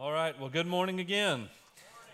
All right. Well, good morning again.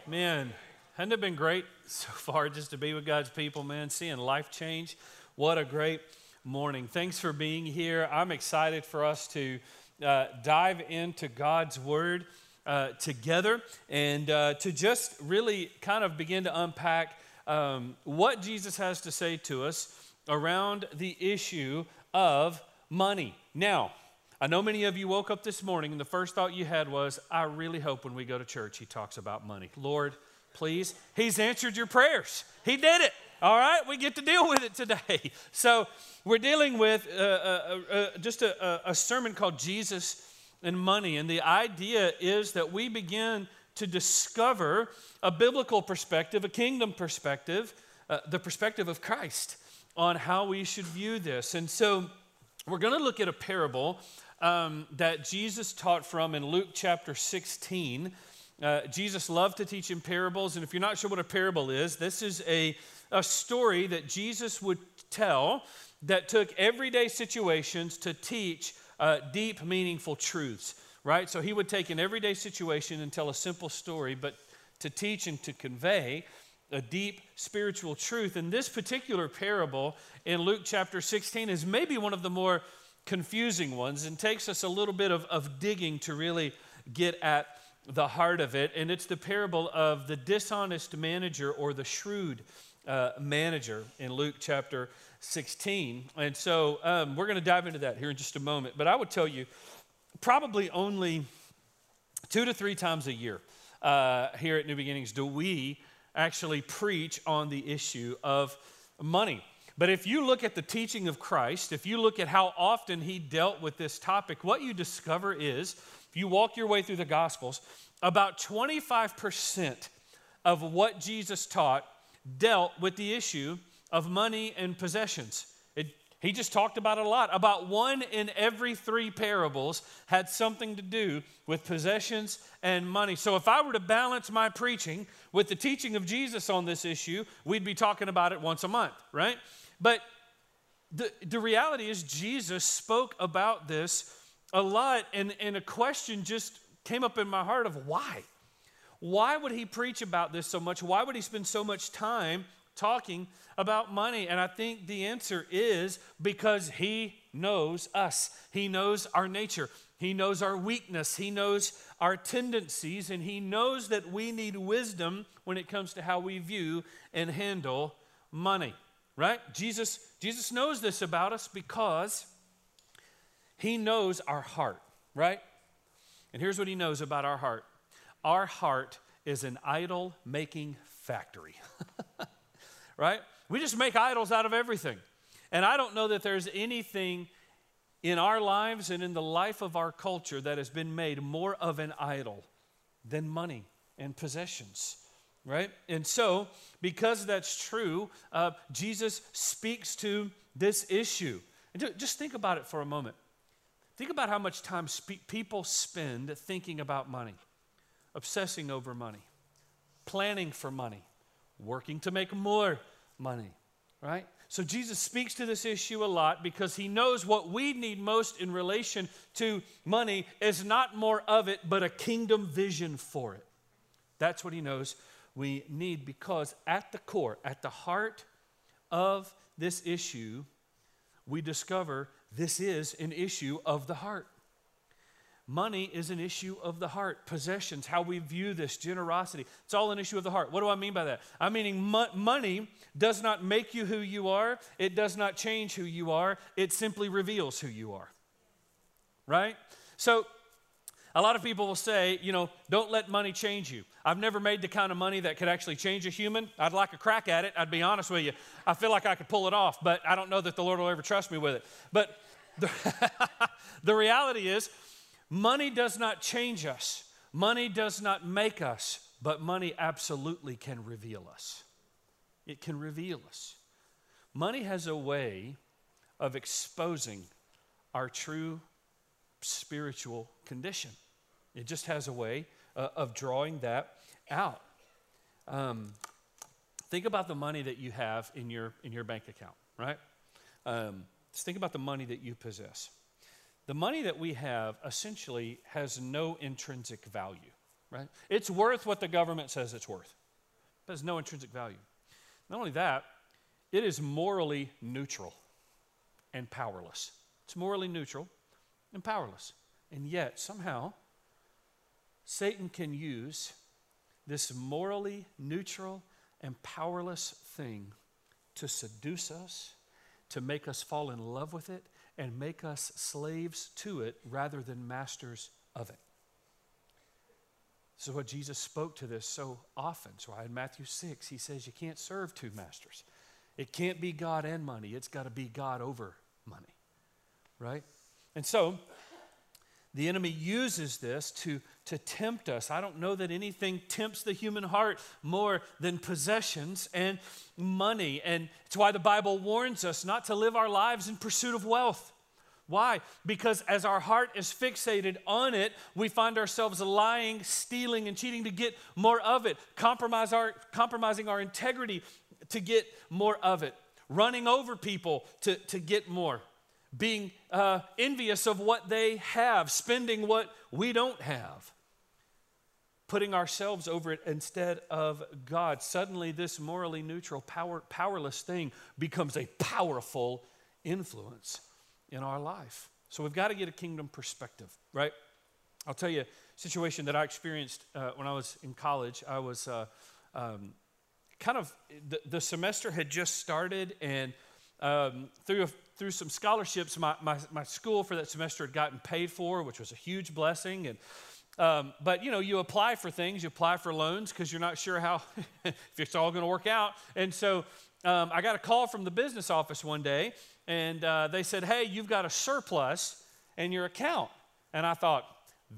Man, hasn't it been great so far just to be with God's people, man? Seeing life change. What a great morning. Thanks for being here. I'm excited for us to uh, dive into God's Word uh, together and uh, to just really kind of begin to unpack um, what Jesus has to say to us around the issue of money. Now, I know many of you woke up this morning and the first thought you had was, I really hope when we go to church he talks about money. Lord, please. He's answered your prayers. He did it. All right, we get to deal with it today. So, we're dealing with uh, uh, uh, just a, a sermon called Jesus and Money. And the idea is that we begin to discover a biblical perspective, a kingdom perspective, uh, the perspective of Christ on how we should view this. And so, we're going to look at a parable um, that Jesus taught from in Luke chapter 16. Uh, Jesus loved to teach in parables, and if you're not sure what a parable is, this is a, a story that Jesus would tell that took everyday situations to teach uh, deep, meaningful truths, right? So he would take an everyday situation and tell a simple story, but to teach and to convey a deep spiritual truth. And this particular parable in Luke chapter 16 is maybe one of the more confusing ones and takes us a little bit of, of digging to really get at the heart of it. And it's the parable of the dishonest manager or the shrewd uh, manager in Luke chapter 16. And so um, we're going to dive into that here in just a moment. But I would tell you, probably only two to three times a year uh, here at New Beginnings do we actually preach on the issue of money. But if you look at the teaching of Christ, if you look at how often he dealt with this topic, what you discover is, if you walk your way through the Gospels, about 25% of what Jesus taught dealt with the issue of money and possessions. It, he just talked about it a lot. About one in every three parables had something to do with possessions and money. So if I were to balance my preaching with the teaching of Jesus on this issue, we'd be talking about it once a month, right? But the, the reality is, Jesus spoke about this a lot, and, and a question just came up in my heart of why? Why would he preach about this so much? Why would he spend so much time talking about money? And I think the answer is because he knows us, he knows our nature. He knows our weakness. He knows our tendencies, and He knows that we need wisdom when it comes to how we view and handle money right? Jesus, Jesus knows this about us because he knows our heart, right? And here's what he knows about our heart our heart is an idol making factory, right? We just make idols out of everything. And I don't know that there's anything in our lives and in the life of our culture that has been made more of an idol than money and possessions right? And so, because that's true, uh, Jesus speaks to this issue. And just think about it for a moment. Think about how much time spe- people spend thinking about money, obsessing over money, planning for money, working to make more money, right? So Jesus speaks to this issue a lot because he knows what we need most in relation to money is not more of it, but a kingdom vision for it. That's what he knows we need because at the core, at the heart of this issue, we discover this is an issue of the heart. Money is an issue of the heart. Possessions, how we view this, generosity, it's all an issue of the heart. What do I mean by that? I mean, mo- money does not make you who you are, it does not change who you are, it simply reveals who you are. Right? So, a lot of people will say, you know, don't let money change you. I've never made the kind of money that could actually change a human. I'd like a crack at it. I'd be honest with you. I feel like I could pull it off, but I don't know that the Lord will ever trust me with it. But the, the reality is, money does not change us, money does not make us, but money absolutely can reveal us. It can reveal us. Money has a way of exposing our true spiritual condition. It just has a way uh, of drawing that out. Um, think about the money that you have in your, in your bank account, right? Um, just think about the money that you possess. The money that we have essentially has no intrinsic value, right? It's worth what the government says it's worth, but has no intrinsic value. Not only that, it is morally neutral and powerless. It's morally neutral and powerless. And yet, somehow, Satan can use this morally neutral and powerless thing to seduce us, to make us fall in love with it, and make us slaves to it rather than masters of it. This is what Jesus spoke to this so often. So I in Matthew 6, he says you can't serve two masters. It can't be God and money. It's got to be God over money. Right? And so the enemy uses this to, to tempt us. I don't know that anything tempts the human heart more than possessions and money. And it's why the Bible warns us not to live our lives in pursuit of wealth. Why? Because as our heart is fixated on it, we find ourselves lying, stealing, and cheating to get more of it, compromise our, compromising our integrity to get more of it, running over people to, to get more, being uh, envious of what they have, spending what we don't have, putting ourselves over it instead of God. Suddenly, this morally neutral, power, powerless thing becomes a powerful influence in our life. So we've got to get a kingdom perspective, right? I'll tell you a situation that I experienced uh, when I was in college. I was uh, um, kind of, the, the, semester had just started, and um, through, a, through some scholarships, my, my, my, school for that semester had gotten paid for, which was a huge blessing. And um, but you know, you apply for things, you apply for loans because you're not sure how if it's all going to work out. And so um, I got a call from the business office one day, and uh, they said, Hey, you've got a surplus in your account. And I thought,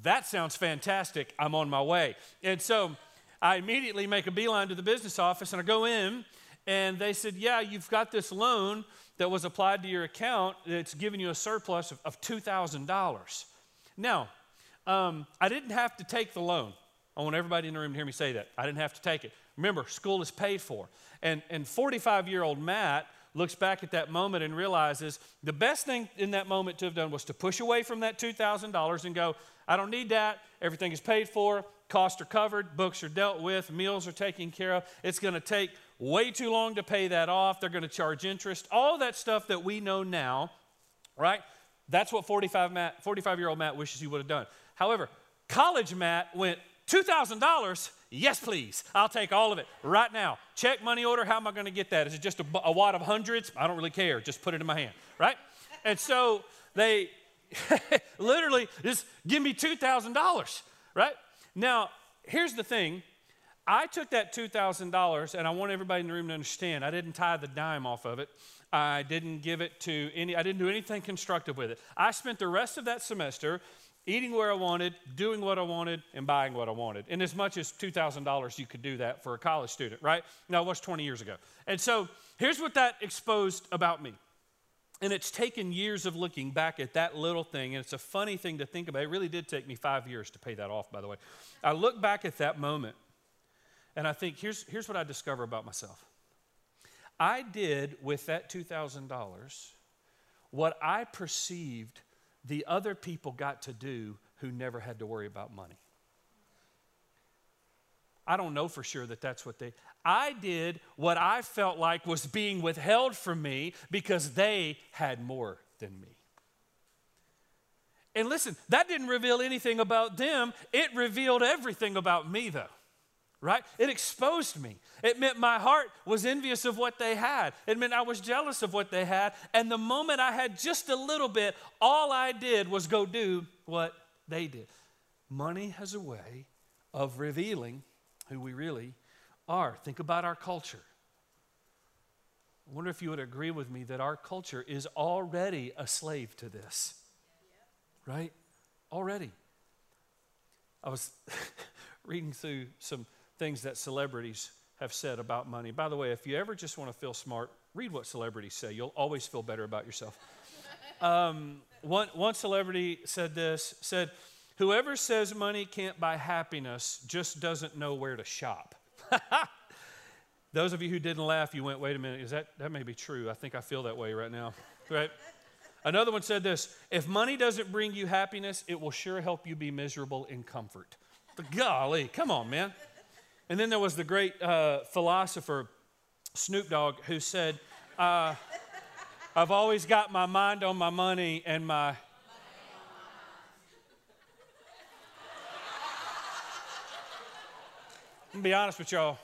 That sounds fantastic. I'm on my way. And so I immediately make a beeline to the business office and I go in, and they said, Yeah, you've got this loan that was applied to your account that's giving you a surplus of, of $2,000. Now, um, I didn't have to take the loan. I want everybody in the room to hear me say that. I didn't have to take it. Remember, school is paid for. And, and 45 year old Matt looks back at that moment and realizes the best thing in that moment to have done was to push away from that $2,000 and go, I don't need that. Everything is paid for. Costs are covered. Books are dealt with. Meals are taken care of. It's going to take way too long to pay that off. They're going to charge interest. All that stuff that we know now, right? That's what 45, Matt, 45 year old Matt wishes he would have done. However, college Matt went, $2,000? Yes, please. I'll take all of it right now. Check money order. How am I going to get that? Is it just a, a wad of hundreds? I don't really care. Just put it in my hand, right? And so they literally just give me $2,000, right? Now, here's the thing. I took that $2,000, and I want everybody in the room to understand I didn't tithe a dime off of it. I didn't give it to any, I didn't do anything constructive with it. I spent the rest of that semester eating where I wanted, doing what I wanted, and buying what I wanted. And as much as $2,000, you could do that for a college student, right? Now, it was 20 years ago. And so here's what that exposed about me. And it's taken years of looking back at that little thing, and it's a funny thing to think about. It really did take me five years to pay that off, by the way. I look back at that moment, and I think here's, here's what I discover about myself. I did with that $2,000 what I perceived the other people got to do who never had to worry about money. I don't know for sure that that's what they. I did what I felt like was being withheld from me because they had more than me. And listen, that didn't reveal anything about them, it revealed everything about me, though right? It exposed me. It meant my heart was envious of what they had. It meant I was jealous of what they had. And the moment I had just a little bit, all I did was go do what they did. Money has a way of revealing who we really are. Think about our culture. I wonder if you would agree with me that our culture is already a slave to this. Right? Already. I was reading through some things that celebrities have said about money. By the way, if you ever just want to feel smart, read what celebrities say. You'll always feel better about yourself. Um, one, one celebrity said this said, Whoever says money can't buy happiness just doesn't know where to shop. Those of you who didn't laugh, you went, wait a minute, is that, that may be true. I think I feel that way right now. Right? Another one said this if money doesn't bring you happiness, it will sure help you be miserable in comfort. But Golly, come on, man. And then there was the great uh, philosopher Snoop Dogg who said, uh, I've always got my mind on my money and my. I'm be honest with y'all.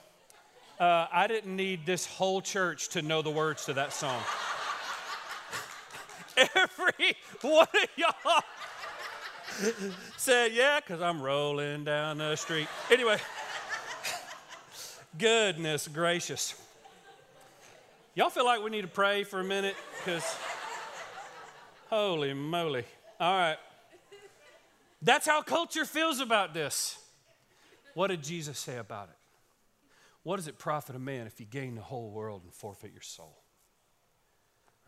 Uh, I didn't need this whole church to know the words to that song. Every one of y'all said, Yeah, because I'm rolling down the street. Anyway, goodness gracious. Y'all feel like we need to pray for a minute? Because, holy moly. All right. That's how culture feels about this. What did Jesus say about it? What does it profit a man if you gain the whole world and forfeit your soul?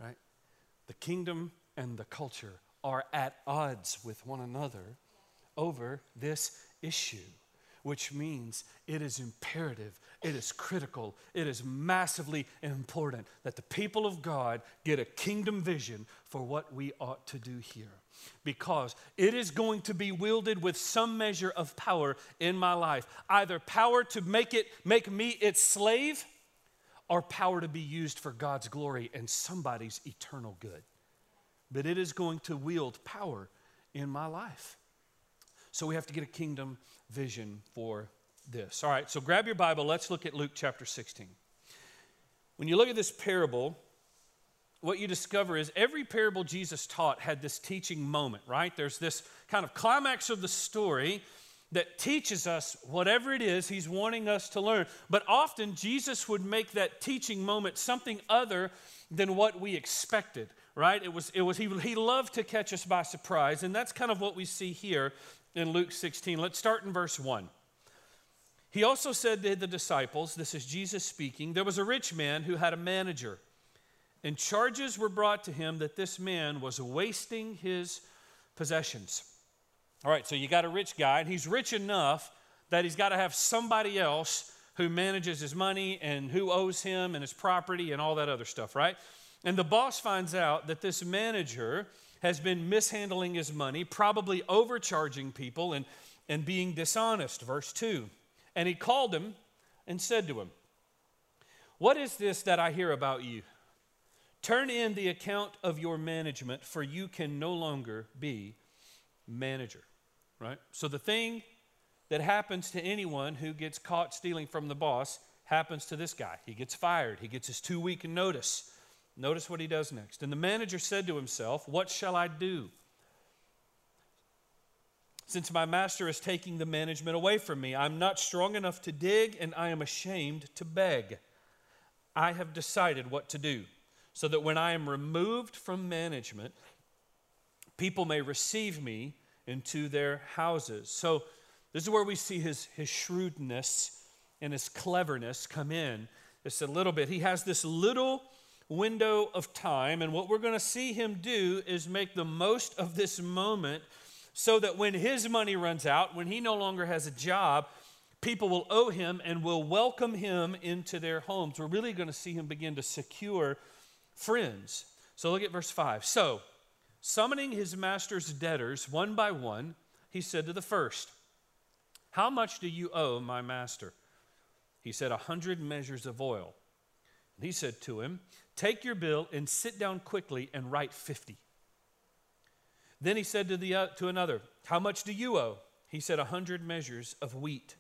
Right? The kingdom and the culture are at odds with one another over this issue, which means it is imperative, it is critical, it is massively important that the people of God get a kingdom vision for what we ought to do here. Because it is going to be wielded with some measure of power in my life. Either power to make it make me its slave or power to be used for God's glory and somebody's eternal good but it is going to wield power in my life. So we have to get a kingdom vision for this. All right, so grab your Bible. Let's look at Luke chapter 16. When you look at this parable, what you discover is every parable Jesus taught had this teaching moment, right? There's this kind of climax of the story that teaches us whatever it is he's wanting us to learn. But often Jesus would make that teaching moment something other than what we expected right? It was, it was he, he loved to catch us by surprise, and that's kind of what we see here in Luke 16. Let's start in verse 1. He also said to the disciples, this is Jesus speaking, there was a rich man who had a manager, and charges were brought to him that this man was wasting his possessions. All right, so you got a rich guy, and he's rich enough that he's got to have somebody else who manages his money and who owes him and his property and all that other stuff, right? And the boss finds out that this manager has been mishandling his money, probably overcharging people and, and being dishonest. Verse 2. And he called him and said to him, What is this that I hear about you? Turn in the account of your management, for you can no longer be manager. Right? So the thing that happens to anyone who gets caught stealing from the boss happens to this guy. He gets fired, he gets his two week notice. Notice what he does next. And the manager said to himself, What shall I do? Since my master is taking the management away from me, I'm not strong enough to dig and I am ashamed to beg. I have decided what to do so that when I am removed from management, people may receive me into their houses. So, this is where we see his, his shrewdness and his cleverness come in. Just a little bit. He has this little window of time. And what we're going to see him do is make the most of this moment so that when his money runs out, when he no longer has a job, people will owe him and will welcome him into their homes. We're really going to see him begin to secure friends. So look at verse 5. So, summoning his master's debtors one by one, he said to the first, How much do you owe my master? He said, A hundred measures of oil. He said to him, Take your bill and sit down quickly and write 50. Then he said to, the, uh, to another, How much do you owe? He said, A hundred measures of wheat.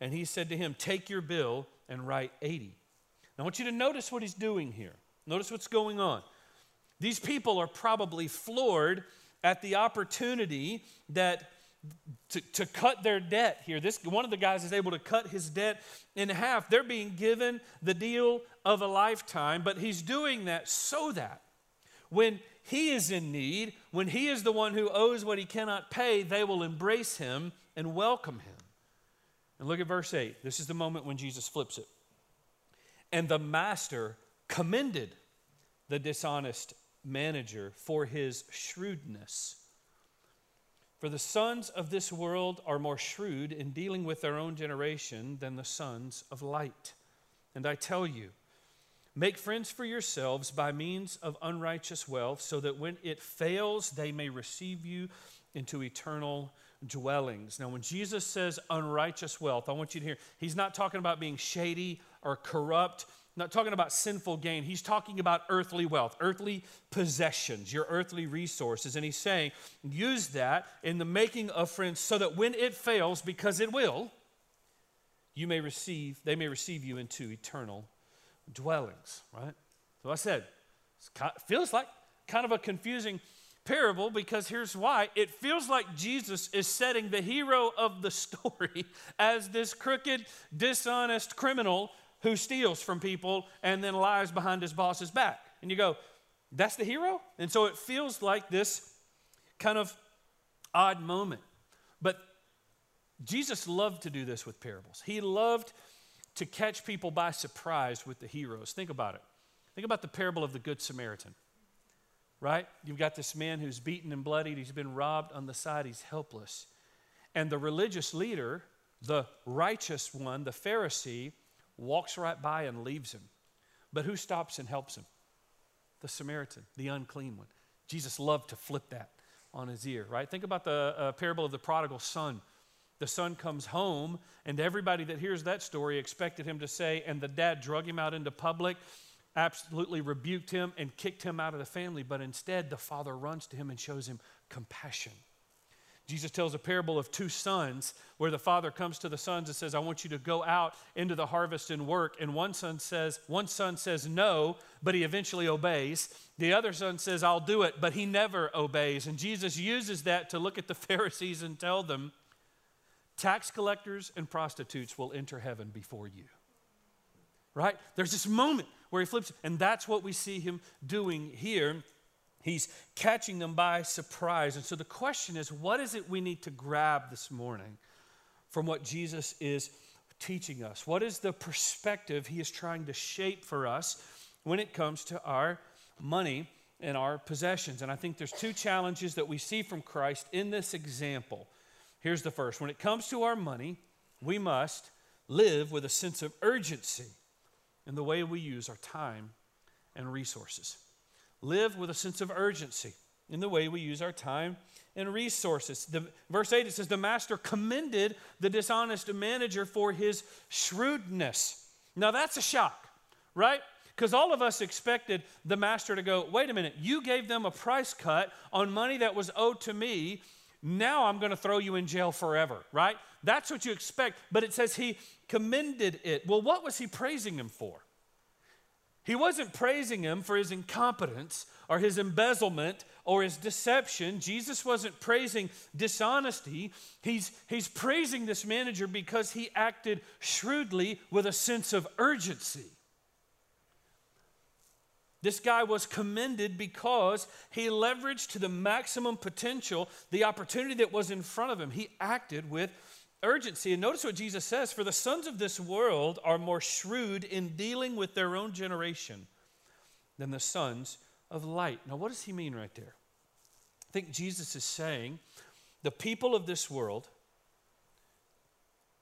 And he said to him, Take your bill and write 80. Now I want you to notice what he's doing here. Notice what's going on. These people are probably floored at the opportunity that to, to cut their debt here. This one of the guys is able to cut his debt in half. They're being given the deal of a lifetime, but he's doing that so that when he is in need, when he is the one who owes what he cannot pay, they will embrace him and welcome him. And look at verse 8. This is the moment when Jesus flips it. And the master commended the dishonest manager for his shrewdness. For the sons of this world are more shrewd in dealing with their own generation than the sons of light. And I tell you, make friends for yourselves by means of unrighteous wealth, so that when it fails, they may receive you into eternal dwellings. Now, when Jesus says unrighteous wealth, I want you to hear, he's not talking about being shady or corrupt, not talking about sinful gain. He's talking about earthly wealth, earthly possessions, your earthly resources. And he's saying, use that in the making of friends so that when it fails, because it will, you may receive, they may receive you into eternal dwellings, right? So I said, it feels like kind of a confusing parable because here's why. It feels like Jesus is setting the hero of the story as this crooked, dishonest criminal who steals from people and then lies behind his boss's back. And you go, that's the hero? And so it feels like this kind of odd moment. But Jesus loved to do this with parables. He loved to catch people by surprise with the heroes. Think about it. Think about the parable of the Good Samaritan, right? You've got this man who's beaten and bloodied, he's been robbed on the side, he's helpless. And the religious leader, the righteous one, the Pharisee, walks right by and leaves him. But who stops and helps him? The Samaritan, the unclean one. Jesus loved to flip that on his ear, right? Think about the uh, parable of the prodigal son the son comes home, and everybody that hears that story expected him to say, and the dad drug him out into public, absolutely rebuked him, and kicked him out of the family. But instead, the father runs to him and shows him compassion. Jesus tells a parable of two sons where the father comes to the sons and says, I want you to go out into the harvest and work. And one son says, one son says no, but he eventually obeys. The other son says, I'll do it, but he never obeys. And Jesus uses that to look at the Pharisees and tell them, Tax collectors and prostitutes will enter heaven before you. Right? There's this moment where he flips, and that's what we see him doing here. He's catching them by surprise. And so the question is what is it we need to grab this morning from what Jesus is teaching us? What is the perspective he is trying to shape for us when it comes to our money and our possessions? And I think there's two challenges that we see from Christ in this example. Here's the first when it comes to our money, we must live with a sense of urgency in the way we use our time and resources. Live with a sense of urgency in the way we use our time and resources. The, verse 8 it says, The master commended the dishonest manager for his shrewdness. Now that's a shock, right? Because all of us expected the master to go, Wait a minute, you gave them a price cut on money that was owed to me now I'm going to throw you in jail forever, right? That's what you expect. But it says he commended it. Well, what was he praising him for? He wasn't praising him for his incompetence or his embezzlement or his deception. Jesus wasn't praising dishonesty. He's, he's praising this manager because he acted shrewdly with a sense of urgency. This guy was commended because he leveraged to the maximum potential the opportunity that was in front of him. He acted with urgency. And notice what Jesus says For the sons of this world are more shrewd in dealing with their own generation than the sons of light. Now, what does he mean right there? I think Jesus is saying the people of this world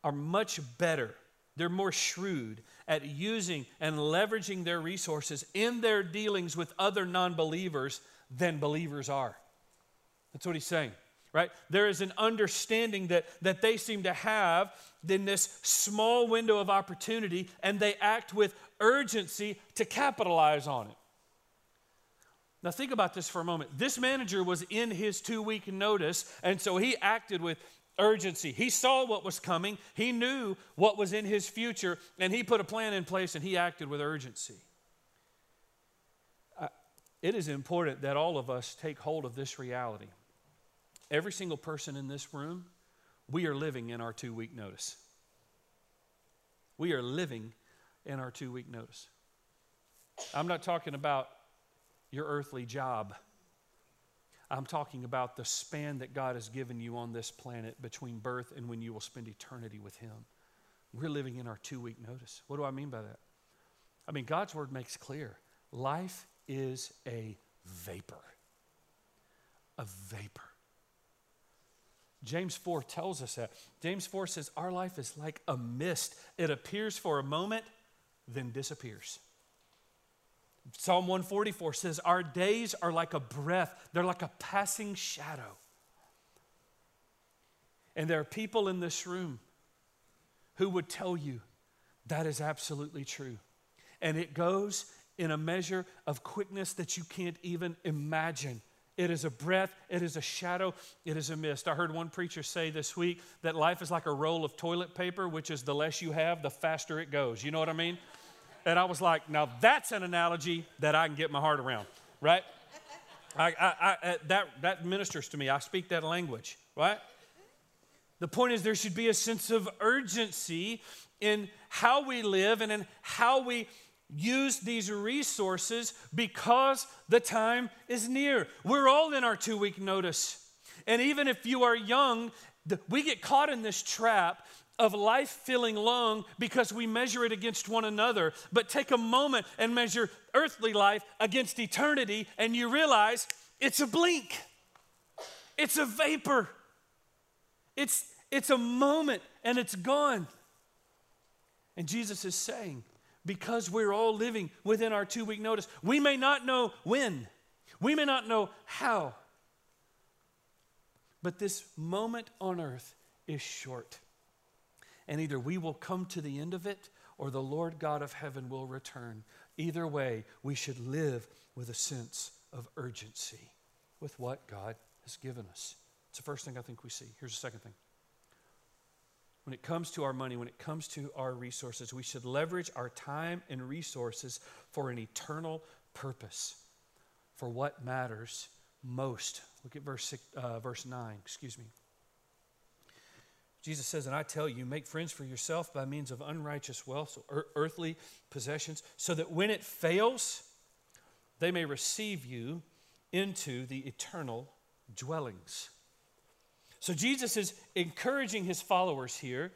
are much better they're more shrewd at using and leveraging their resources in their dealings with other non believers than believers are. That's what he's saying, right? There is an understanding that, that they seem to have in this small window of opportunity, and they act with urgency to capitalize on it. Now, think about this for a moment. This manager was in his two week notice, and so he acted with urgency. He saw what was coming, he knew what was in his future, and he put a plan in place and he acted with urgency. Uh, it is important that all of us take hold of this reality. Every single person in this room, we are living in our two week notice. We are living in our two week notice. I'm not talking about your earthly job. I'm talking about the span that God has given you on this planet between birth and when you will spend eternity with Him. We're living in our two week notice. What do I mean by that? I mean, God's word makes clear life is a vapor. A vapor. James 4 tells us that. James 4 says, Our life is like a mist. It appears for a moment, then disappears. Psalm 144 says, Our days are like a breath, they're like a passing shadow. And there are people in this room who would tell you that is absolutely true. And it goes in a measure of quickness that you can't even imagine. It is a breath, it is a shadow, it is a mist. I heard one preacher say this week that life is like a roll of toilet paper, which is the less you have, the faster it goes. You know what I mean? And I was like, now that's an analogy that I can get my heart around, right? I, I, I, uh, that, that ministers to me. I speak that language, right? The point is, there should be a sense of urgency in how we live and in how we use these resources because the time is near. We're all in our two week notice. And even if you are young, we get caught in this trap of life feeling long because we measure it against one another. But take a moment and measure earthly life against eternity, and you realize it's a blink, it's a vapor, it's, it's a moment, and it's gone. And Jesus is saying, because we're all living within our two week notice, we may not know when, we may not know how, but this moment on earth is short. And either we will come to the end of it or the Lord God of heaven will return. Either way, we should live with a sense of urgency with what God has given us. It's the first thing I think we see. Here's the second thing. When it comes to our money, when it comes to our resources, we should leverage our time and resources for an eternal purpose, for what matters most. Look at verse, six, uh, verse 9, excuse me. Jesus says, And I tell you, make friends for yourself by means of unrighteous wealth, so er- earthly possessions, so that when it fails, they may receive you into the eternal dwellings. So Jesus is encouraging his followers here.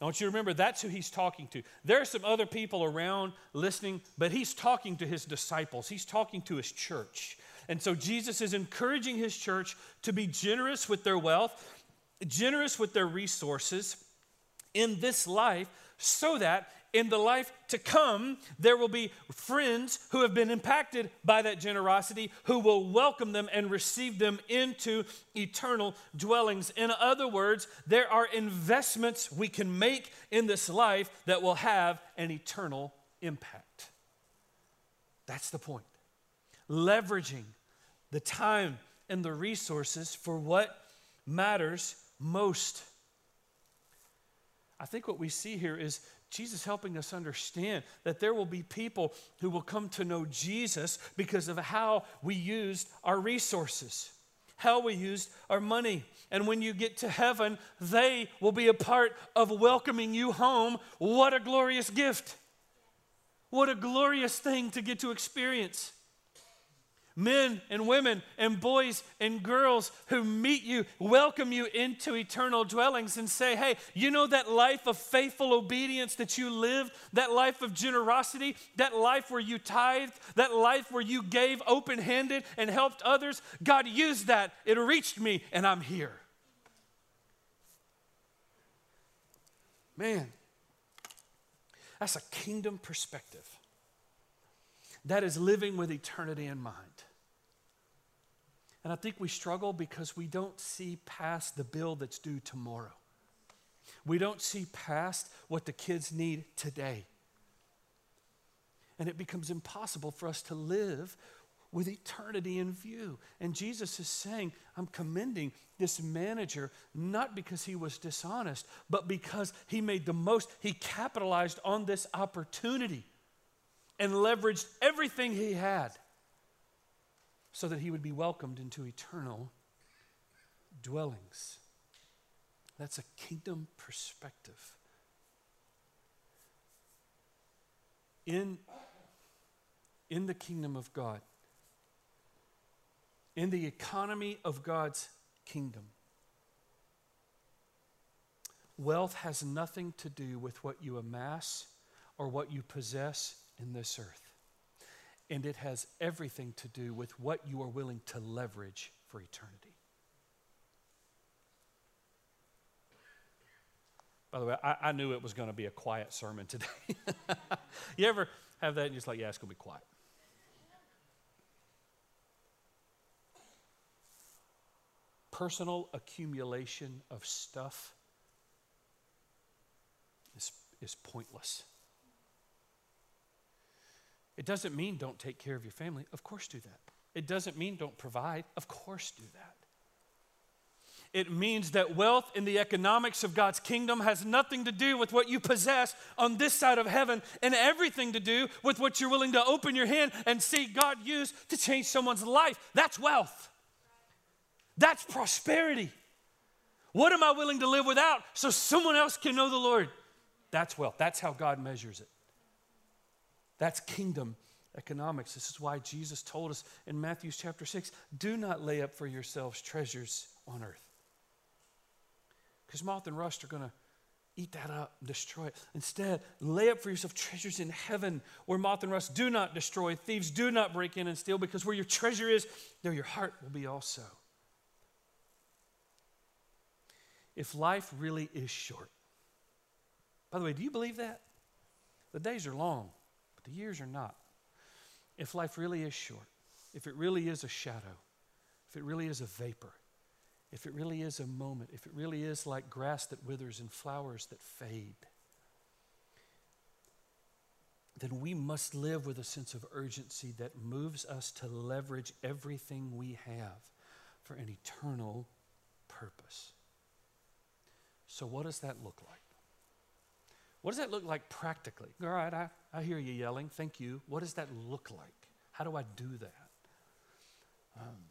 I want you to remember that's who he's talking to. There are some other people around listening, but he's talking to his disciples, he's talking to his church. And so Jesus is encouraging his church to be generous with their wealth, generous with their resources in this life, so that in the life to come, there will be friends who have been impacted by that generosity who will welcome them and receive them into eternal dwellings. In other words, there are investments we can make in this life that will have an eternal impact. That's the point. Leveraging the time and the resources for what matters most. I think what we see here is Jesus helping us understand that there will be people who will come to know Jesus because of how we used our resources, how we used our money. And when you get to heaven, they will be a part of welcoming you home. What a glorious gift! What a glorious thing to get to experience men and women and boys and girls who meet you, welcome you into eternal dwellings, and say, Hey, you know that life of faithful obedience that you lived, that life of generosity, that life where you tithed, that life where you gave open handed and helped others? God used that. It reached me, and I'm here. Man, that's a kingdom perspective. That is living with eternity in mind. And I think we struggle because we don't see past the bill that's due tomorrow. We don't see past what the kids need today. And it becomes impossible for us to live with eternity in view. And Jesus is saying, I'm commending this manager not because he was dishonest, but because he made the most, he capitalized on this opportunity and leveraged everything he had so that he would be welcomed into eternal dwellings. That's a kingdom perspective. In, in the kingdom of God, in the economy of God's kingdom, wealth has nothing to do with what you amass or what you possess in this earth and it has everything to do with what you are willing to leverage for eternity. By the way, I, I knew it was going to be a quiet sermon today. you ever have that and you're just like, yeah, it's going to be quiet? personal accumulation of stuff is, is pointless. It doesn't mean don't take care of your family. Of course, do that. It doesn't mean don't provide. Of course, do that. It means that wealth in the economics of God's kingdom has nothing to do with what you possess on this side of heaven and everything to do with what you're willing to open your hand and see God use to change someone's life. That's wealth. That's prosperity. What am I willing to live without so someone else can know the Lord? That's wealth. That's how God measures it. That's kingdom economics. This is why Jesus told us in Matthew chapter 6 do not lay up for yourselves treasures on earth. Because moth and rust are going to eat that up, and destroy it. Instead, lay up for yourself treasures in heaven where moth and rust do not destroy, thieves do not break in and steal, because where your treasure is, there your heart will be also. If life really is short, by the way, do you believe that? The days are long, the years are not. If life really is short, if it really is a shadow, if it really is a vapor, if it really is a moment, if it really is like grass that withers and flowers that fade, then we must live with a sense of urgency that moves us to leverage everything we have for an eternal purpose. So, what does that look like? What does that look like practically? All right, I, I hear you yelling. Thank you. What does that look like? How do I do that? Um,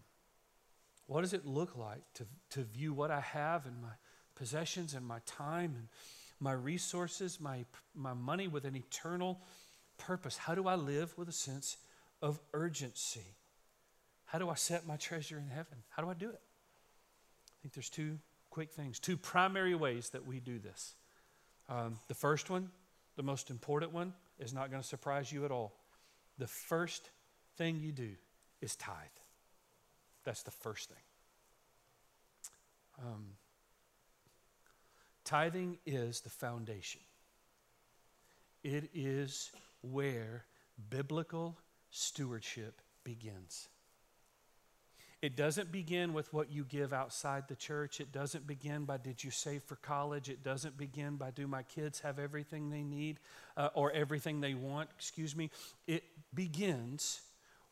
what does it look like to, to view what I have and my possessions and my time and my resources, my, my money with an eternal purpose? How do I live with a sense of urgency? How do I set my treasure in heaven? How do I do it? I think there's two quick things, two primary ways that we do this. Um, the first one, the most important one, is not going to surprise you at all. The first thing you do is tithe. That's the first thing. Um, tithing is the foundation, it is where biblical stewardship begins. It doesn't begin with what you give outside the church. It doesn't begin by did you save for college. It doesn't begin by do my kids have everything they need uh, or everything they want, excuse me. It begins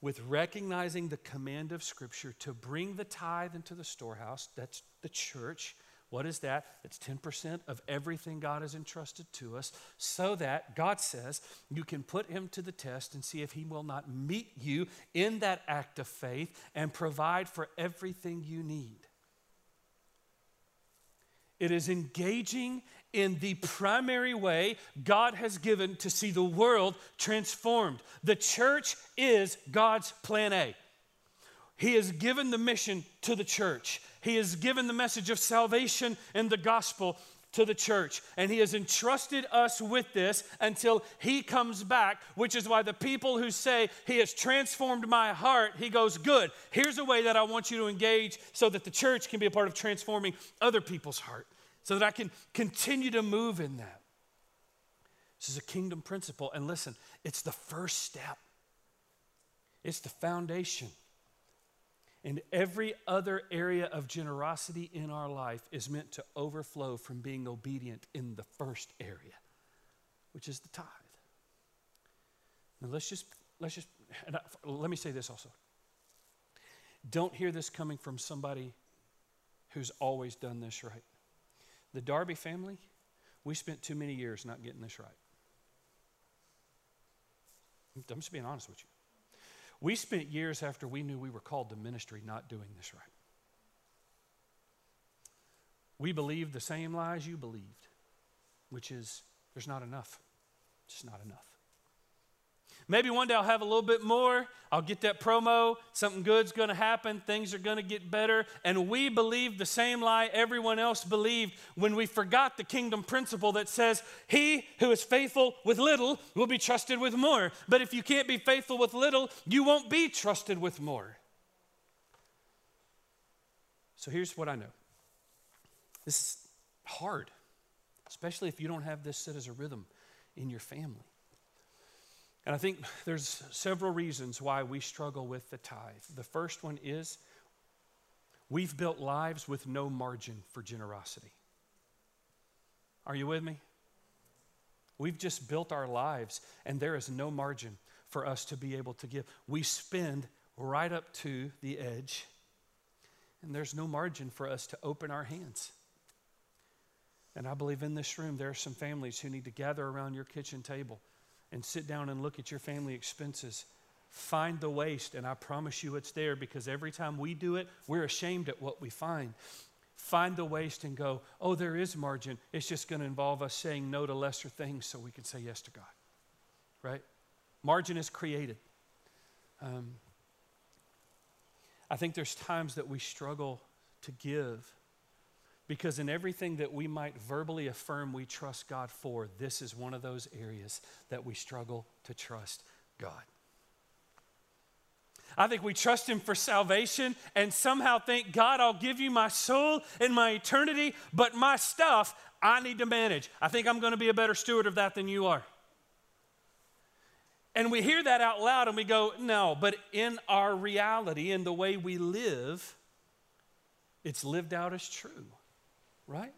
with recognizing the command of Scripture to bring the tithe into the storehouse. That's the church. What is that? It's 10% of everything God has entrusted to us, so that God says you can put Him to the test and see if He will not meet you in that act of faith and provide for everything you need. It is engaging in the primary way God has given to see the world transformed. The church is God's plan A. He has given the mission to the church. He has given the message of salvation and the gospel to the church. And He has entrusted us with this until He comes back, which is why the people who say, He has transformed my heart, He goes, Good. Here's a way that I want you to engage so that the church can be a part of transforming other people's heart, so that I can continue to move in that. This is a kingdom principle. And listen, it's the first step, it's the foundation. And every other area of generosity in our life is meant to overflow from being obedient in the first area, which is the tithe. Now let's just let's just I, let me say this also. Don't hear this coming from somebody who's always done this right. The Darby family, we spent too many years not getting this right. I'm just being honest with you. We spent years after we knew we were called to ministry not doing this right. We believed the same lies you believed, which is there's not enough. Just not enough. Maybe one day I'll have a little bit more. I'll get that promo. Something good's going to happen. Things are going to get better. And we believed the same lie everyone else believed when we forgot the kingdom principle that says, He who is faithful with little will be trusted with more. But if you can't be faithful with little, you won't be trusted with more. So here's what I know this is hard, especially if you don't have this set as a rhythm in your family. And I think there's several reasons why we struggle with the tithe. The first one is we've built lives with no margin for generosity. Are you with me? We've just built our lives, and there is no margin for us to be able to give. We spend right up to the edge, and there's no margin for us to open our hands. And I believe in this room, there are some families who need to gather around your kitchen table and sit down and look at your family expenses. Find the waste, and I promise you it's there because every time we do it, we're ashamed at what we find. Find the waste and go, oh, there is margin. It's just going to involve us saying no to lesser things so we can say yes to God. Right? Margin is created. Um, I think there's times that we struggle to give because in everything that we might verbally affirm we trust God for, this is one of those areas that we struggle to trust God. I think we trust Him for salvation and somehow think, God, I'll give you my soul and my eternity, but my stuff I need to manage. I think I'm going to be a better steward of that than you are. And we hear that out loud and we go, no, but in our reality, in the way we live, it's lived out as true, right?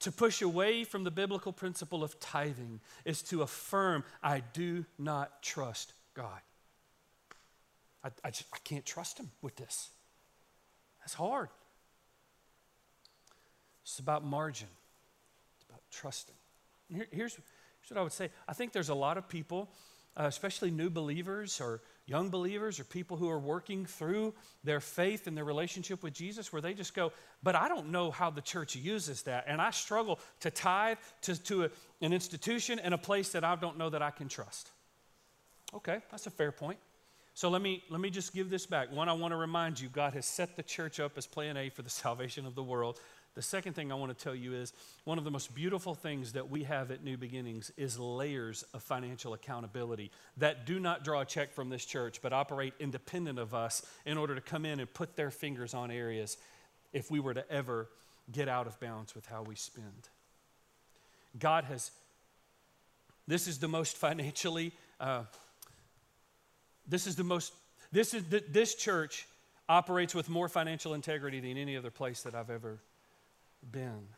To push away from the biblical principle of tithing is to affirm, I do not trust God. I, I, just, I can't trust Him with this. That's hard. It's about margin, it's about trusting. Here, here's, Here's what I would say I think there's a lot of people, uh, especially new believers or young believers or people who are working through their faith and their relationship with Jesus where they just go, but I don't know how the church uses that. And I struggle to tithe to, to a, an institution and a place that I don't know that I can trust. Okay, that's a fair point. So let me, let me just give this back. One, I want to remind you God has set the church up as plan A for the salvation of the world. The second thing I want to tell you is one of the most beautiful things that we have at New Beginnings is layers of financial accountability that do not draw a check from this church, but operate independent of us in order to come in and put their fingers on areas if we were to ever get out of bounds with how we spend. God has, this is the most financially, uh, this is the most, this is, this church operates with more financial integrity than any other place that I've ever been.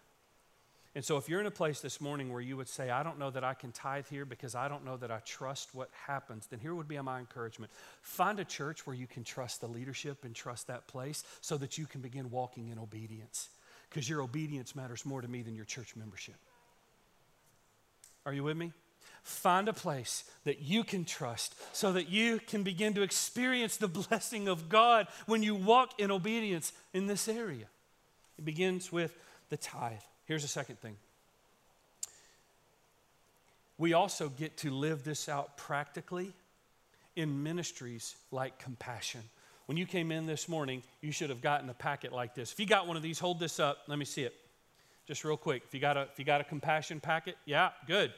And so, if you're in a place this morning where you would say, I don't know that I can tithe here because I don't know that I trust what happens, then here would be my encouragement. Find a church where you can trust the leadership and trust that place so that you can begin walking in obedience. Because your obedience matters more to me than your church membership. Are you with me? Find a place that you can trust so that you can begin to experience the blessing of God when you walk in obedience in this area. It begins with the tithe. Here's the second thing we also get to live this out practically in ministries like compassion. When you came in this morning, you should have gotten a packet like this. If you got one of these, hold this up. Let me see it. Just real quick. If you got a, if you got a compassion packet, yeah, good.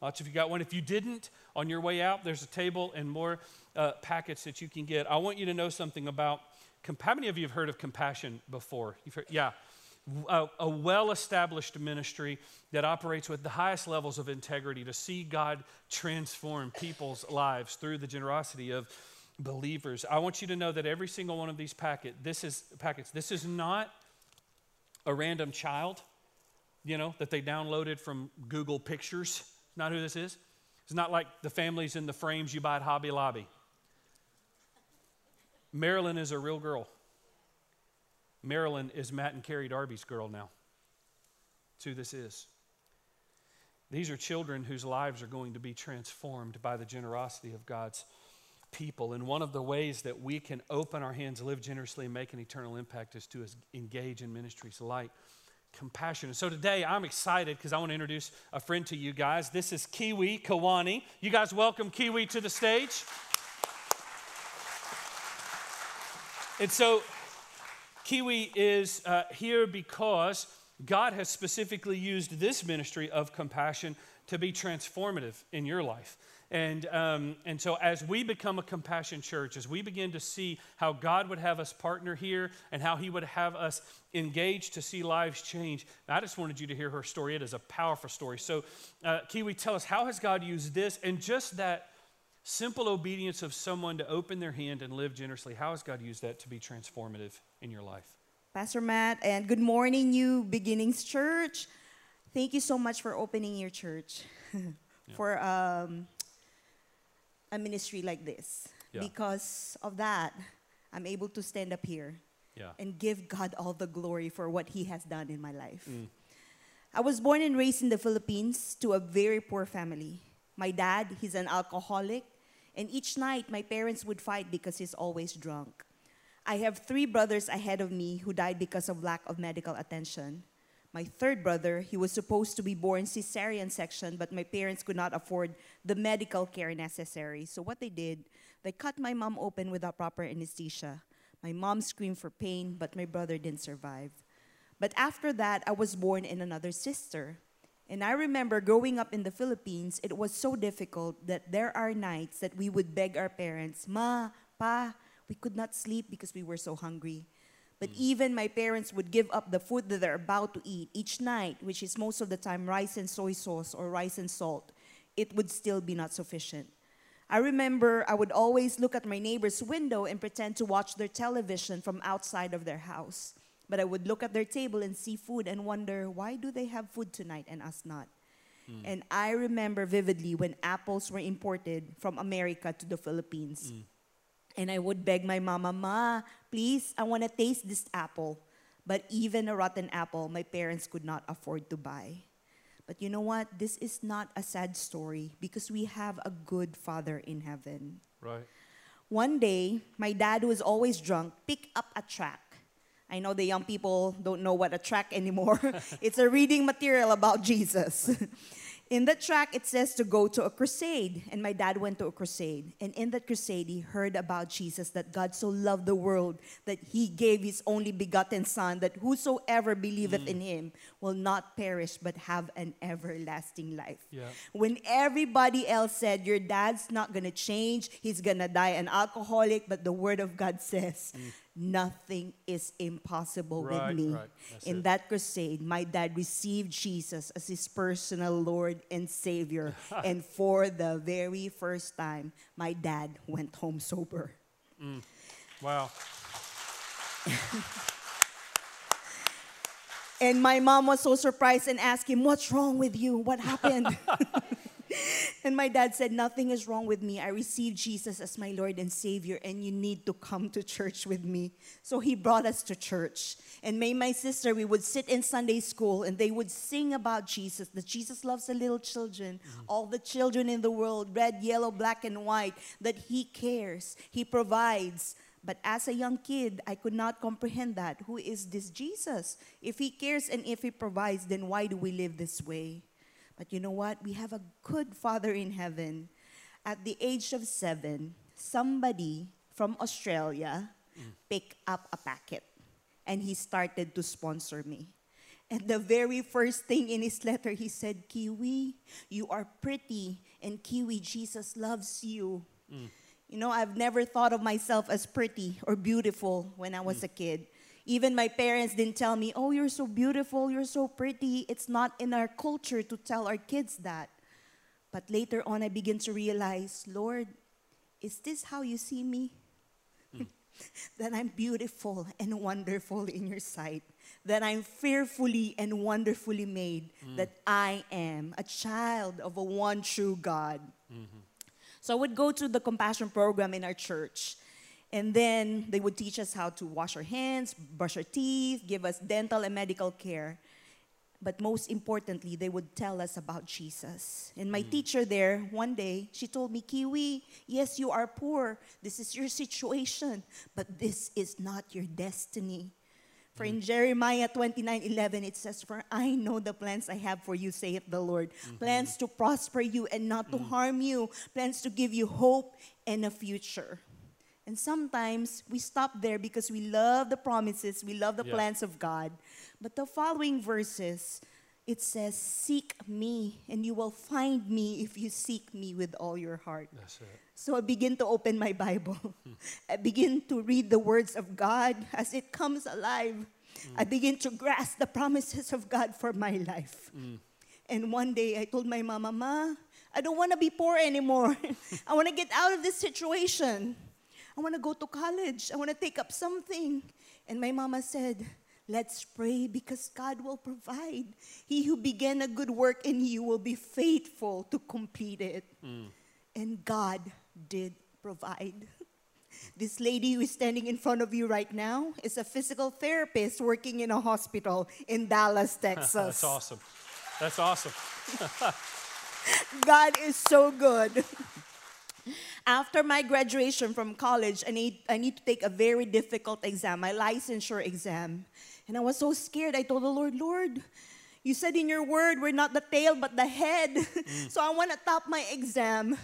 Lots of you got one. If you didn't, on your way out, there's a table and more uh, packets that you can get. I want you to know something about. How many of you have heard of compassion before? Heard, yeah a, a well established ministry that operates with the highest levels of integrity to see God transform people's lives through the generosity of believers. I want you to know that every single one of these packet, this is, packets, this is not a random child, you know, that they downloaded from Google Pictures. Not who this is. It's not like the families in the frames you buy at Hobby Lobby. Marilyn is a real girl. Marilyn is Matt and Carrie Darby's girl now. That's who this is. These are children whose lives are going to be transformed by the generosity of God's people. And one of the ways that we can open our hands, live generously, and make an eternal impact is to engage in ministries like compassion. And so today I'm excited because I want to introduce a friend to you guys. This is Kiwi Kawani. You guys welcome Kiwi to the stage. And so Kiwi is uh, here because God has specifically used this ministry of compassion to be transformative in your life. And, um, and so, as we become a compassion church, as we begin to see how God would have us partner here and how He would have us engage to see lives change, I just wanted you to hear her story. It is a powerful story. So, uh, Kiwi, tell us how has God used this and just that simple obedience of someone to open their hand and live generously, how has God used that to be transformative in your life? Pastor Matt, and good morning, New Beginnings Church. Thank you so much for opening your church for um, a ministry like this. Yeah. Because of that, I'm able to stand up here Yeah. and give God all the glory for what He has done in my life. Mm. I was born and raised in the Philippines to a very poor family. My dad, he's an alcoholic, and each night my parents would fight because he's always drunk. I have three brothers ahead of me who died because of lack of medical attention. My third brother, he was supposed to be born cesarean section, but my parents could not afford the medical care necessary. So what they did, they cut my mom open without proper anesthesia. My mom screamed for pain, but my brother didn't survive. But after that, I was born in another sister. And I remember growing up in the Philippines, it was so difficult that there are nights that we would beg our parents, Ma, Pa, we could not sleep because we were so hungry. But mm. even my parents would give up the food that they're about to eat each night, which is most of the time rice and soy sauce or rice and salt. It would still be not sufficient. I remember I would always look at my neighbor's window and pretend to watch their television from outside of their house. But I would look at their table and see food and wonder, why do they have food tonight and us not? Hmm. And I remember vividly when apples were imported from America to the Philippines. Hmm. And I would beg my mama, Ma, please, I want to taste this apple. But even a rotten apple, my parents could not afford to buy. But you know what? This is not a sad story because we have a good father in heaven. Right. One day, my dad, who was always drunk, picked up a track. I know the young people don't know what a track anymore. it's a reading material about Jesus. in the track, it says to go to a crusade. And my dad went to a crusade. And in that crusade, he heard about Jesus that God so loved the world that he gave his only begotten Son, that whosoever believeth in mm. him will not perish but have an everlasting life. Yeah. When everybody else said, Your dad's not going to change, he's going to die an alcoholic, but the Word of God says, mm. Nothing is impossible Right, with me. right. In it. that crusade, my dad received Jesus as his personal Lord and Savior. and for the very first time, my dad went home sober. Mm. Wow. And my mom was so surprised and asked him, What's wrong with you? What happened? and my dad said, Nothing is wrong with me. I received Jesus as my Lord and Savior, and you need to come to church with me. So he brought us to church. And me and my sister, we would sit in Sunday school and they would sing about Jesus, that Jesus loves the little children, mm. all the children in the world, red, yellow, black, and white, that he cares, he provides. But as a young kid, I could not comprehend that. Who is this Jesus? If he cares and if he provides, then why do we live this way? But you know what? We have a good Father in heaven. At the age of seven, somebody from Australia mm. picked up a packet and he started to sponsor me. And the very first thing in his letter, he said, Kiwi, you are pretty, and Kiwi, Jesus loves you. Mm. You know, I've never thought of myself as pretty or beautiful when I was mm. a kid. Even my parents didn't tell me, oh, you're so beautiful, you're so pretty. It's not in our culture to tell our kids that. But later on, I begin to realize, Lord, is this how you see me? Hmm. that I'm beautiful and wonderful in your sight, that I'm fearfully and wonderfully made, hmm. that I am a child of a one true God. Mm-hmm. So I would go to the compassion program in our church. And then they would teach us how to wash our hands, brush our teeth, give us dental and medical care. But most importantly, they would tell us about Jesus. And my mm. teacher there, one day, she told me, Kiwi, yes, you are poor. This is your situation, but this is not your destiny. For in mm. Jeremiah 29 11, it says, For I know the plans I have for you, saith the Lord. Mm-hmm. Plans to prosper you and not to mm. harm you, plans to give you hope and a future. And sometimes we stop there because we love the promises, we love the Yeah. plans of God. But the following verses, it says, Seek me, and you will find me if you seek me with all your heart. That's it. So I begin to open my Bible. Hmm. I begin to read the words of God as it comes alive. Hmm. I begin to grasp the promises of God for my life. Hmm. And one day I told my mama, Ma, I don't want to be poor anymore. I want to get out of this situation. I want to go to college. I want to take up something. And my mama said, Let's pray because God will provide. He who began a good work in you will be faithful to complete it. Mm. And God did provide. This lady who is standing in front of you right now is a physical therapist working in a hospital in Dallas, Texas. That's awesome. That's awesome. God is so good. After my graduation from college, I need, I need to take a very difficult exam, my licensure exam. And I was so scared. I told the Lord, Lord, you said in your word, we're not the tail, but the head. so I want to top my exam.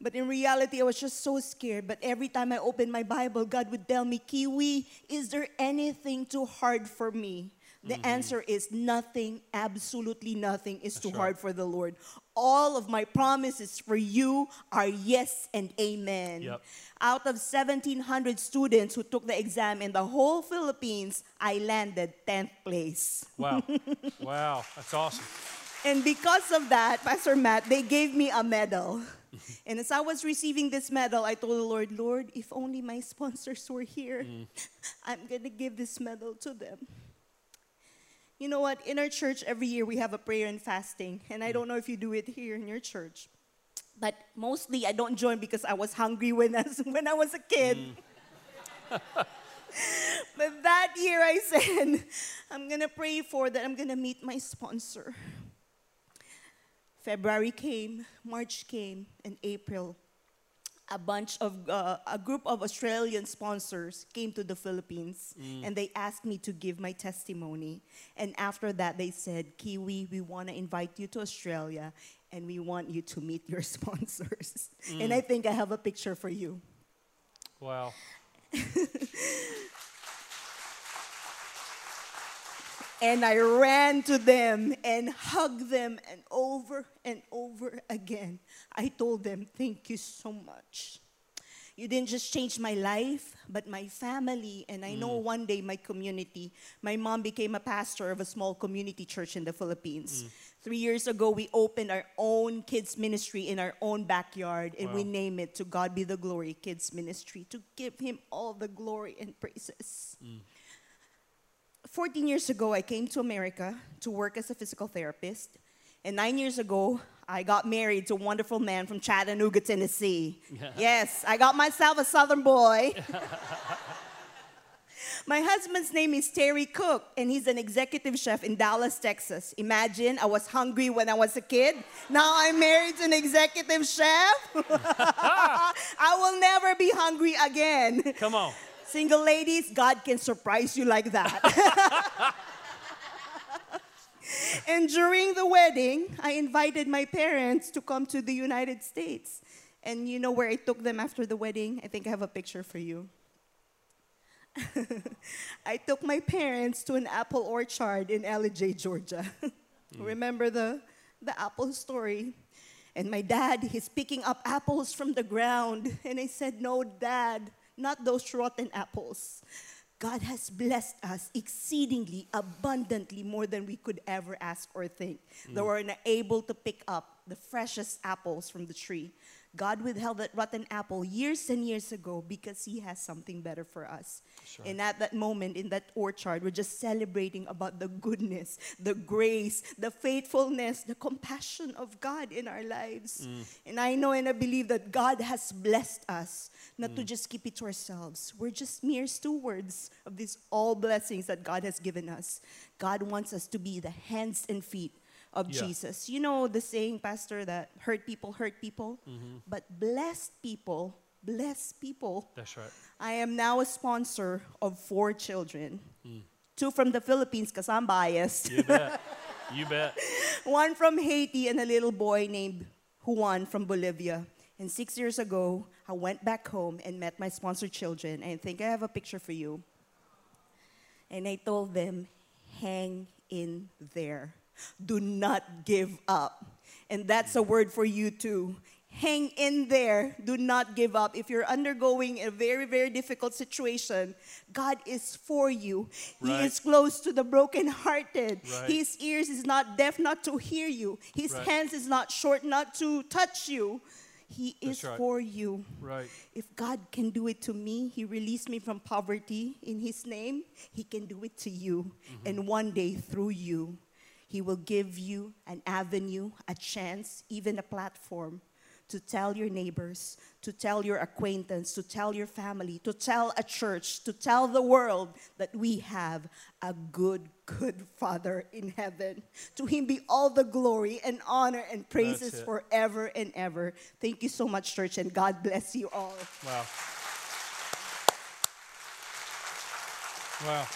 But in reality, I was just so scared. But every time I opened my Bible, God would tell me, Kiwi, is there anything too hard for me? The mm-hmm. answer is nothing, absolutely nothing is too right. hard for the Lord. All of my promises for you are yes and amen. Yep. Out of 1,700 students who took the exam in the whole Philippines, I landed 10th place. Wow. wow. That's awesome. And because of that, Pastor Matt, they gave me a medal. and as I was receiving this medal, I told the Lord, Lord, if only my sponsors were here, mm. I'm going to give this medal to them. You know what? In our church, every year we have a prayer and fasting. And I mm. don't know if you do it here in your church. But mostly I don't join because I was hungry when I was, when I was a kid. Mm. but that year I said, I'm going to pray for that I'm going to meet my sponsor. February came, March came, and April. A bunch of, uh, a group of Australian sponsors came to the Philippines and they asked me to give my testimony. And after that, they said, Kiwi, we want to invite you to Australia and we want you to meet your sponsors. And I think I have a picture for you. Wow. And I ran to them and hugged them and over and over again. I told them, Thank you so much. You didn't just change my life, but my family, and I know mm. one day my community. My mom became a pastor of a small community church in the Philippines. Mm. Three years ago, we opened our own kids' ministry in our own backyard, and we name it To God Be the Glory Kids Ministry to give Him all the glory and praises. Mm. 14 years ago, I came to America to work as a physical therapist. And nine years ago, I got married to a wonderful man from Chattanooga, Tennessee. yes, I got myself a Southern boy. My husband's name is Terry Cook, and he's an executive chef in Dallas, Texas. Imagine, I was hungry when I was a kid. Now I'm married to an executive chef. I will never be hungry again. Come on. Single ladies, God can surprise you like that. and during the wedding, I invited my parents to come to the United States. And you know where I took them after the wedding? I think I have a picture for you. I took my parents to an apple orchard in Ellijay, Georgia. Hmm. Remember the, the apple story? And my dad, he's picking up apples from the ground. And I said, No, dad, not those rotten apples. God has blessed us exceedingly, abundantly, more than we could ever ask or think. That mm. we're not able to pick up the freshest apples from the tree. God withheld that rotten apple years and years ago because He has something better for us. And at that moment in that orchard, we're just celebrating about the goodness, the grace, the faithfulness, the compassion of God in our lives. Mm. And I know and I believe that God has blessed us not to mm. just keep it to ourselves. We're just mere stewards of these all blessings that God has given us. God wants us to be the hands and feet of Yeah. Jesus. You know the saying, Pastor, that hurt people hurt people, mm-hmm. but blessed people bless people. That's right. I am now a sponsor of four children. Mm. Two from the Philippines, because I'm biased. You bet. you bet. One from Haiti and a little boy named Juan from Bolivia. And six years ago, I went back home and met my sponsored children. I think I have a picture for you. And I told them, hang in there. Do not give up. And that's a word for you too. Hang in there. Do not give up. If you're undergoing a very, very difficult situation, God is for you. Right. He is close to the brokenhearted. Right. His ears is not deaf not to hear you. His Right. hands is not short not to touch you. He That's is right. for you. Right. If God can do it to me, He released me from poverty in His name, He can do it to you. Mm-hmm. And one day, through you, He will give you an avenue, a chance, even a platform to tell your neighbors, to tell your acquaintance, to tell your family, to tell a church, to tell the world that we have a good, good Father in heaven. To Him be all the glory and honor and praises forever and ever. Thank you so much, church, and God bless you all. Wow. Wow.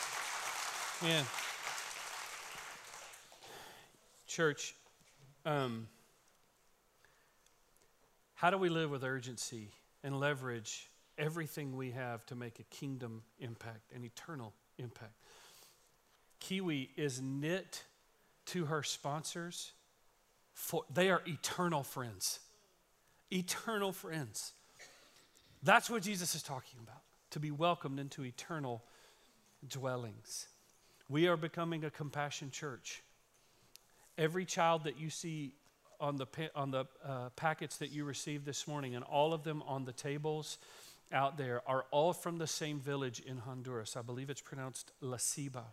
Man. Church, um, how do we live with urgency and leverage everything we have to make a kingdom impact, an eternal impact? Kiwi is knit to her sponsors for they are eternal friends. Eternal friends. That's what Jesus is talking about to be welcomed into eternal dwellings. We are becoming a compassion church. Every child that you see on the, on the uh, packets that you received this morning, and all of them on the tables out there, are all from the same village in Honduras. I believe it's pronounced La Ceiba.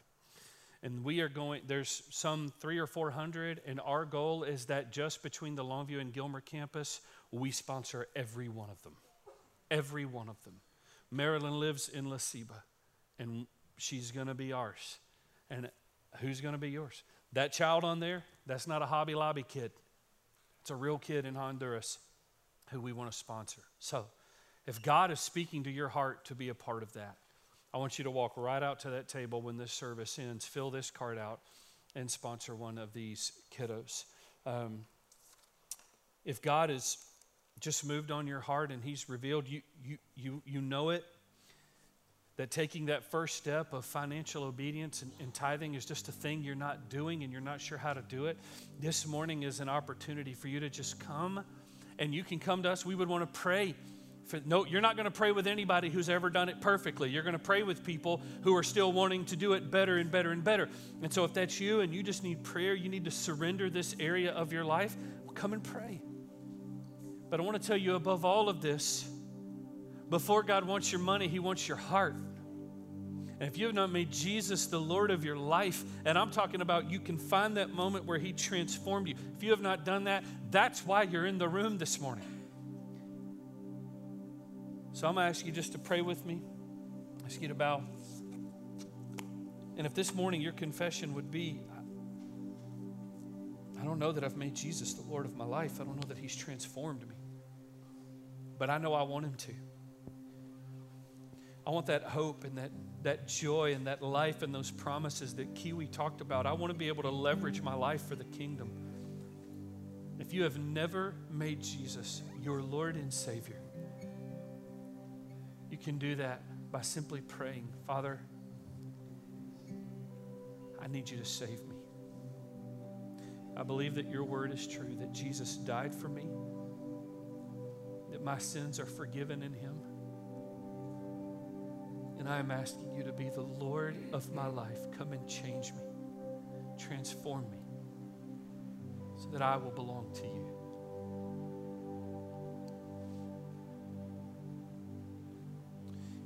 And we are going, there's some three or 400, and our goal is that just between the Longview and Gilmer campus, we sponsor every one of them. Every one of them. Marilyn lives in La Ceiba, and she's going to be ours. And who's going to be yours? That child on there, that's not a Hobby Lobby kid. It's a real kid in Honduras who we want to sponsor. So, if God is speaking to your heart to be a part of that, I want you to walk right out to that table when this service ends, fill this card out, and sponsor one of these kiddos. Um, if God has just moved on your heart and He's revealed you, you, you, you know it, that taking that first step of financial obedience and, and tithing is just a thing you're not doing and you're not sure how to do it, this morning is an opportunity for you to just come and you can come to us. We would want to pray. For, no, you're not going to pray with anybody who's ever done it perfectly. You're going to pray with people who are still wanting to do it better and better and better. And so, if that's you and you just need prayer, you need to surrender this area of your life, well, come and pray. But I want to tell you above all of this, before God wants your money, He wants your heart. And if you have not made Jesus the Lord of your life, and I'm talking about you can find that moment where He transformed you. If you have not done that, that's why you're in the room this morning. So I'm going to ask you just to pray with me, ask you to bow. And if this morning your confession would be, I don't know that I've made Jesus the Lord of my life, I don't know that He's transformed me, but I know I want Him to. I want that hope and that, that joy and that life and those promises that Kiwi talked about. I want to be able to leverage my life for the kingdom. If you have never made Jesus your Lord and Savior, you can do that by simply praying, Father, I need you to save me. I believe that your word is true, that Jesus died for me, that my sins are forgiven in him. And I am asking you to be the Lord of my life. Come and change me, transform me, so that I will belong to you.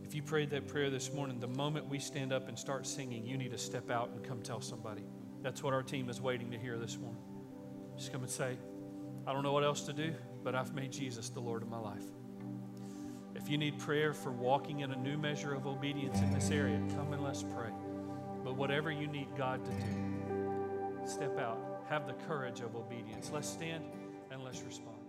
If you prayed that prayer this morning, the moment we stand up and start singing, you need to step out and come tell somebody. That's what our team is waiting to hear this morning. Just come and say, I don't know what else to do, but I've made Jesus the Lord of my life. You need prayer for walking in a new measure of obedience in this area, come and let's pray. But whatever you need God to do, step out. Have the courage of obedience. Let's stand and let's respond.